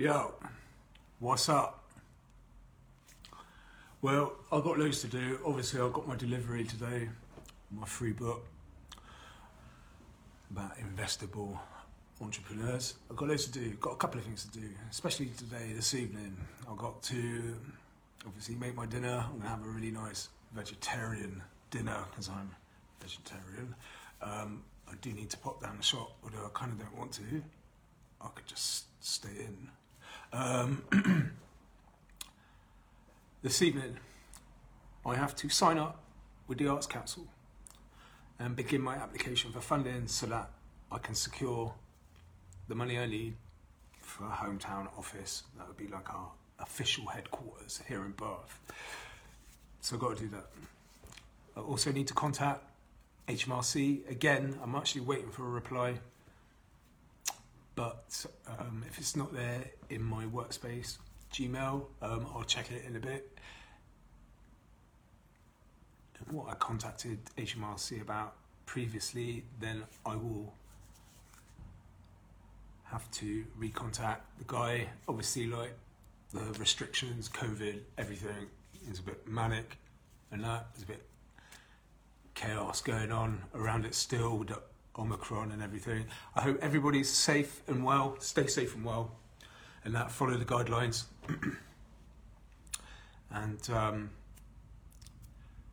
Yo, what's up? Well, I've got loads to do. Obviously, I've got my delivery today, my free book about investable entrepreneurs. I've got loads to do. Got a couple of things to do, especially today, this evening. I've got to obviously make my dinner. I'm gonna have a really nice vegetarian dinner because I'm vegetarian. Um, I do need to pop down the shop, although I kind of don't want to. I could just stay in. Um, this evening, I have to sign up with the Arts Council and begin my application for funding so that I can secure the money I need for a hometown office. That would be like our official headquarters here in Bath. So I've got to do that. I also need to contact HMRC. Again, I'm actually waiting for a reply. But um, if it's not there in my workspace, Gmail, um, I'll check it in a bit. What I contacted HMRC about previously, then I will have to recontact the guy. Obviously, like the restrictions, COVID, everything is a bit manic, and that is a bit chaos going on around it still Omicron and everything. I hope everybody's safe and well. Stay safe and well, and that follow the guidelines. and um,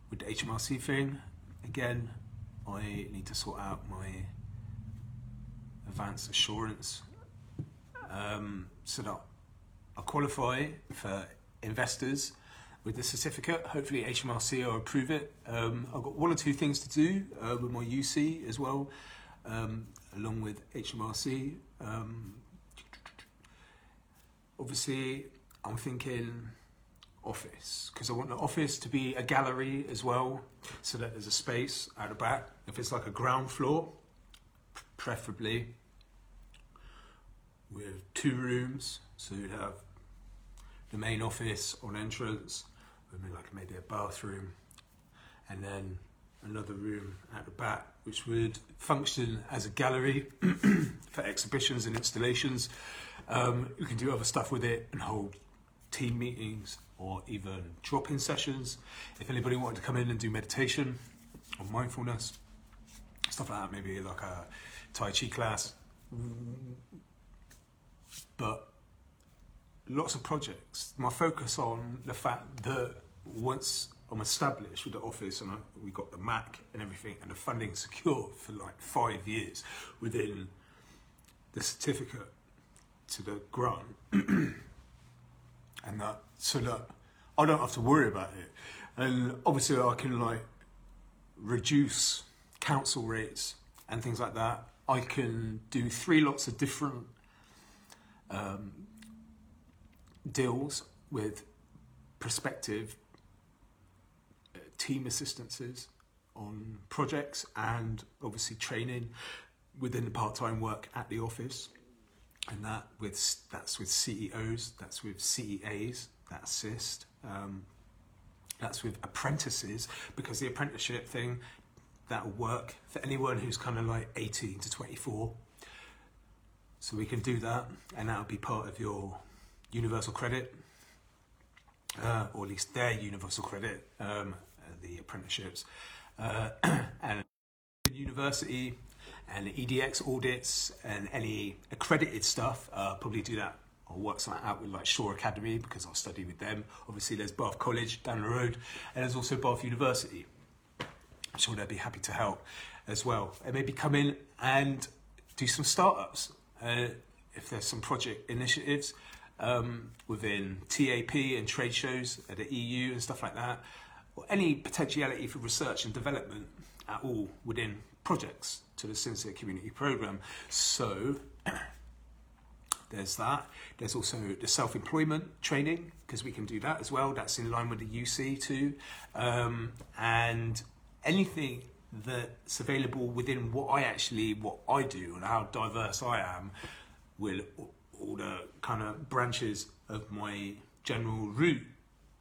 with the HMRC thing, again, I need to sort out my advance assurance um, so that I qualify for investors with the certificate. Hopefully, HMRC will approve it. Um, I've got one or two things to do uh, with my UC as well, um, along with HMRC. Um, obviously, I'm thinking office because I want the office to be a gallery as well, so that there's a space out the back. If it's like a ground floor, preferably with two rooms, so you'd have the main office on entrance, with like maybe a bathroom, and then another room at the back, which would function as a gallery for exhibitions and installations. Um, you can do other stuff with it and hold team meetings or even drop-in sessions. If anybody wanted to come in and do meditation or mindfulness, stuff like that, maybe like a Tai Chi class. But lots of projects. My focus on the fact that once I'm established with the office and we got the Mac and everything and the funding secure for like five years within the certificate to the grant and that so that I don't have to worry about it. And obviously I can like reduce council rates and things like that. I can do three lots of different um, deals with prospective uh, team assistances on projects and obviously training within the part-time work at the office. And that with that's with CEOs that's with CEAs that assist um, that's with apprentices because the apprenticeship thing that'll work for anyone who's kind of like 18 to 24 so we can do that and that'll be part of your universal credit, uh, or at least their universal credit, um, the apprenticeships, uh, and university and EDX audits and any accredited stuff, uh, probably do that. I'll work something out with like Shaw Academy because I'll study with them. Obviously, there's Bath College down the road, and there's also Bath University. I'm sure they'd be happy to help as well. And maybe come in and do some startups. Uh, if there's some project initiatives, um, within TAP and trade shows at the EU and stuff like that, or any potentiality for research and development at all within projects to the Sincere Community Programme. So there's that. There's also the self-employment training because we can do that as well. That's in line with the UC too, um, and anything that's available within what I actually what I do and how diverse I am will all the kind of branches of my general route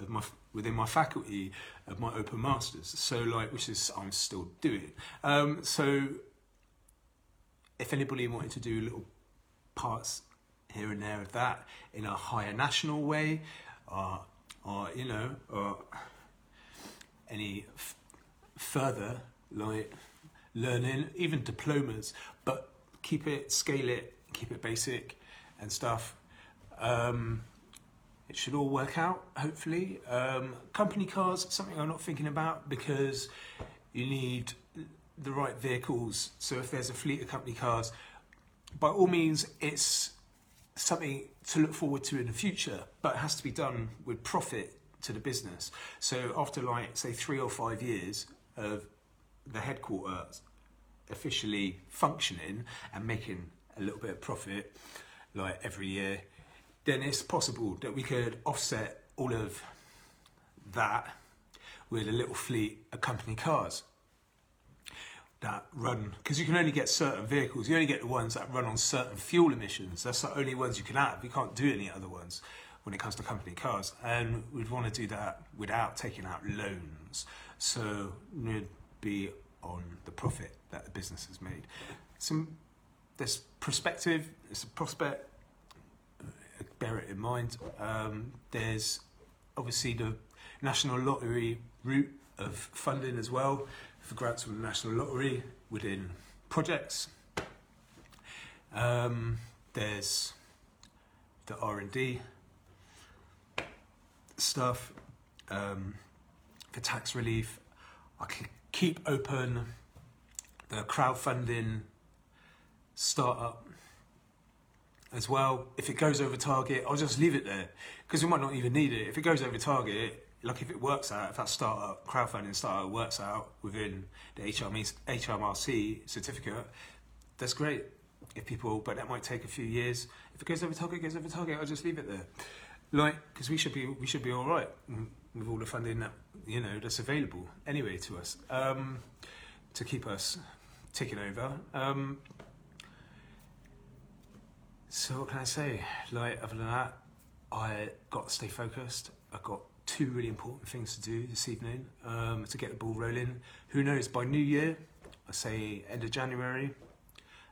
of my within my faculty of my open masters. So like which is i'm still doing. Um, so if anybody wanted to do little parts here and there of that in a higher national way, or, or you know, or any f- further like learning, even diplomas, but keep it, scale it, keep it basic and stuff. Um, it should all work out, hopefully. Um, company cars, something I'm not thinking about because you need the right vehicles. So if there's a fleet of company cars, by all means, it's something to look forward to in the future, but it has to be done with profit to the business. So after like say three or five years of the headquarters officially functioning and making a little bit of profit like every year, then it's possible that we could offset all of that with a little fleet of company cars that run because you can only get certain vehicles. You only get the ones that run on certain fuel emissions. That's the only ones you can have. You can't do any other ones when it comes to company cars. And we'd want to do that without taking out loans. So we'd be on the profit that the business has made. Some there's perspective it's a prospect bear it in mind. Um, there's obviously the National Lottery route of funding as well for grants from the National Lottery within projects. Um, there's the R&D stuff um, for tax relief. I can keep open the crowdfunding startup as well. If it goes over target, I'll just leave it there because we might not even need it. If it goes over target, like if it works out, if that startup crowdfunding startup works out within the HMRC certificate, that's great. If people, but that might take a few years. If it goes over target, it goes over target. I'll just leave it there, like because we should be we should be all right with all the funding that you know that's available anyway to us um, to keep us ticking over. Um, so what can I say? Like other than that, I got to stay focused. I've got two really important things to do this evening um, to get the ball rolling. Who knows? By New Year, I say end of January,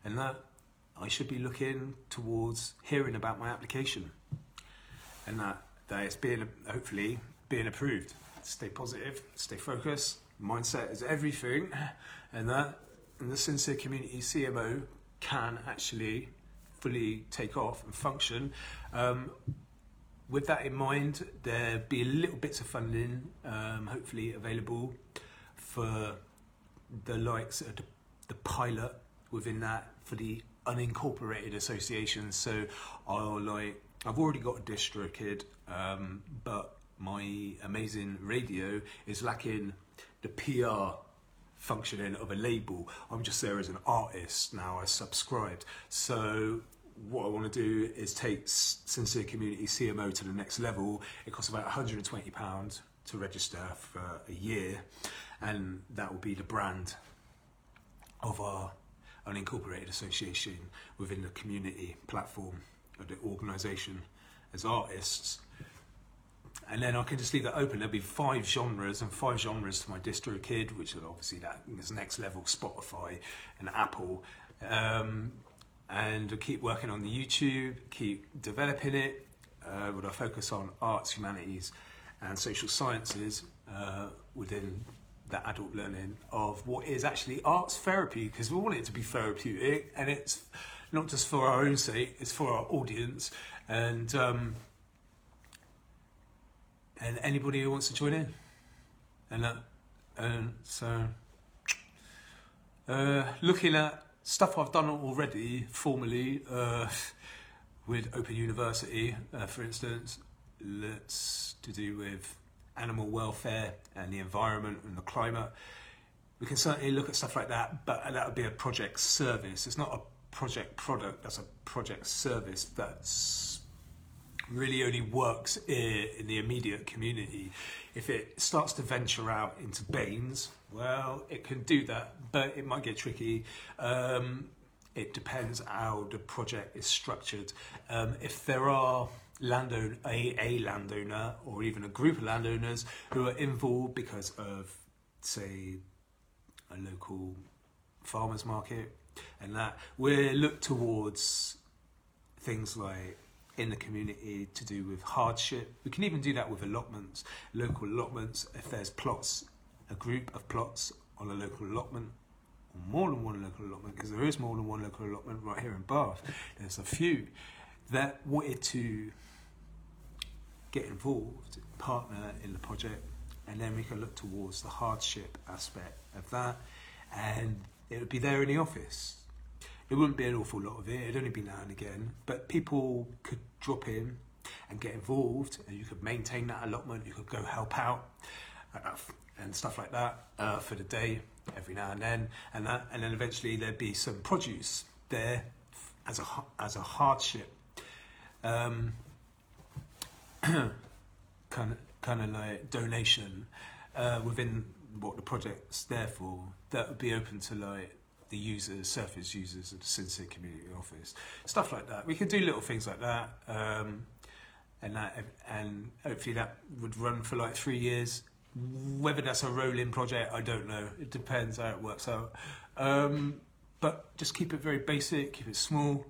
and that I should be looking towards hearing about my application, and that that it's being hopefully being approved. Stay positive, stay focused. Mindset is everything, and that and the sincere community CMO can actually fully take off and function. Um, with that in mind, there'll be little bits of funding, um, hopefully available for the likes of the, pilot within that for the unincorporated associations. So I'll like I've already got a DistroKid, um, but my amazing radio is lacking the PR functioning of a label. I'm just there as an artist now. I subscribed, so what I want to do is take Sincere Community CMO to the next level. It costs about £120 to register for a year, and that will be the brand of our unincorporated association within the community platform of the organisation as artists. And then I can just leave that open. There'll be five genres and five genres to my DistroKid, which is obviously that is next level Spotify and Apple. Um, and keep working on the YouTube, keep developing it. Uh, with a focus on arts, humanities, and social sciences uh, within the adult learning of what is actually arts therapy, because we want it to be therapeutic, and it's not just for our own sake; it's for our audience, and um, and anybody who wants to join in, and uh, and so uh, looking at stuff I've done already formally uh, with Open University, uh, for instance, that's to do with animal welfare and the environment and the climate. We can certainly look at stuff like that, but that would be a project service. It's not a project product, that's a project service that's really only works in the immediate community. If it starts to venture out into BAMEs, well, it can do that, but it might get tricky. Um, it depends how the project is structured. Um, if there are landowner, a, a landowner or even a group of landowners who are involved because of, say, a local farmers market and that, we look towards things like in the community to do with hardship. We can even do that with allotments, local allotments. If there's plots, a group of plots on a local allotment, or more than one local allotment, because there is more than one local allotment right here in Bath. There's a few that wanted to get involved, partner in the project, and then we can look towards the hardship aspect of that, and it would be there in the office. It wouldn't be an awful lot of it, it'd only be now and again, but people could drop in and get involved, and you could maintain that allotment, you could go help out, uh, and stuff like that uh, for the day every now and then, and that, and then eventually there'd be some produce there as a as a hardship. Um, kind of kind of like donation uh, within what the project's there for that would be open to like the users, surface users of the Sincere Community Office, stuff like that. We could do little things like that, um, and that, and hopefully that would run for like three years. Whether that's a rolling project, I don't know. It depends how it works out. Um, but just keep it very basic, keep it small.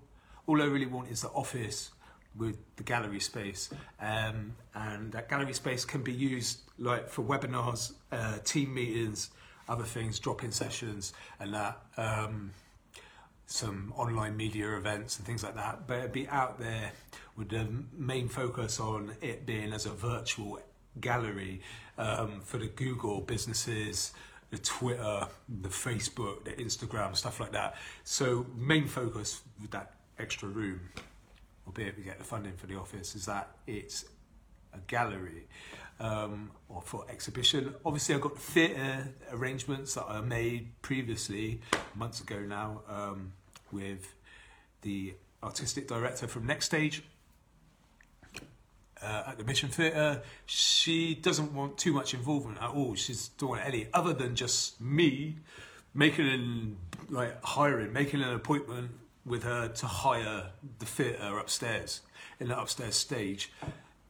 All I really want is the office with the gallery space um, and that gallery space can be used like for webinars uh, team meetings other things drop-in sessions and that um, some online media events and things like that but it'd be out there with the main focus on it being as a virtual gallery um, for the Google businesses the Twitter, the Facebook, the Instagram, stuff like that. So main focus with that extra room albeit we get the funding for the office, is that it's a gallery um, or for exhibition. Obviously, I've got theatre arrangements that I made previously, months ago now, um, with the artistic director from Next Stage. Uh, at the Mission Theatre, she doesn't want too much involvement at all. She's don't want any other than just me making an like hiring, making an appointment with her to hire the theatre upstairs in the upstairs stage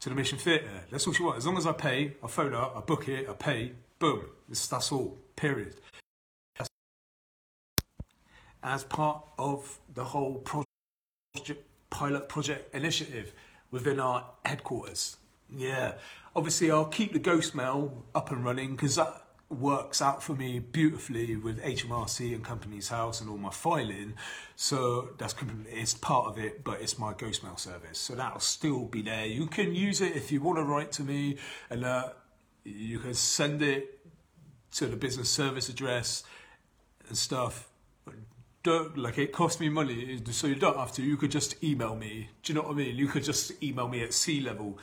to the Mission Theatre. That's all she wants. As long as I pay, I phone her, I book it, I pay, boom. That's, that's all. Period. As part of the whole project, pilot project initiative within our headquarters. Yeah, obviously I'll keep the ghost mail up and running because that works out for me beautifully with HMRC and Companies House and all my filing. So that's it's part of it, but it's my Ghostmail service. So that'll still be there. You can use it if you want to write to me, and uh, you can send it to the business service address and stuff. Don't like it costs me money, so you don't have to. You could just email me. Do you know what I mean? You could just email me at C level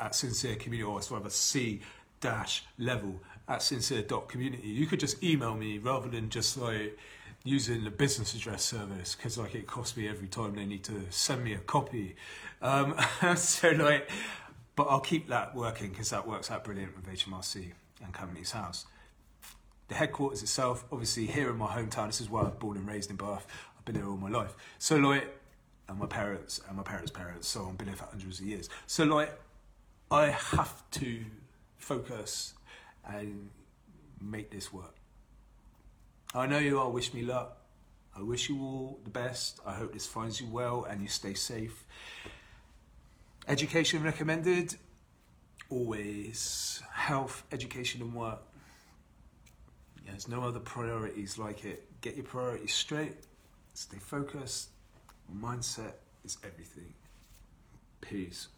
at sincere community or whatever C dash level at sincere.community. You could just email me rather than just like using the business address service because like it costs me every time they need to send me a copy. Um, so like, but I'll keep that working because that works out brilliant with HMRC and Companies House. The headquarters itself, obviously here in my hometown, this is where I was born and raised in Bath. I've been here all my life. So like, and my parents and my parents' parents, so I've been here for hundreds of years. So like, I have to focus and make this work. I know you all wish me luck. I wish you all the best. I hope this finds you well and you stay safe. Education recommended. Always health, education, and work. There's no other priorities like it. Get your priorities straight. Stay focused. Mindset is everything. Peace.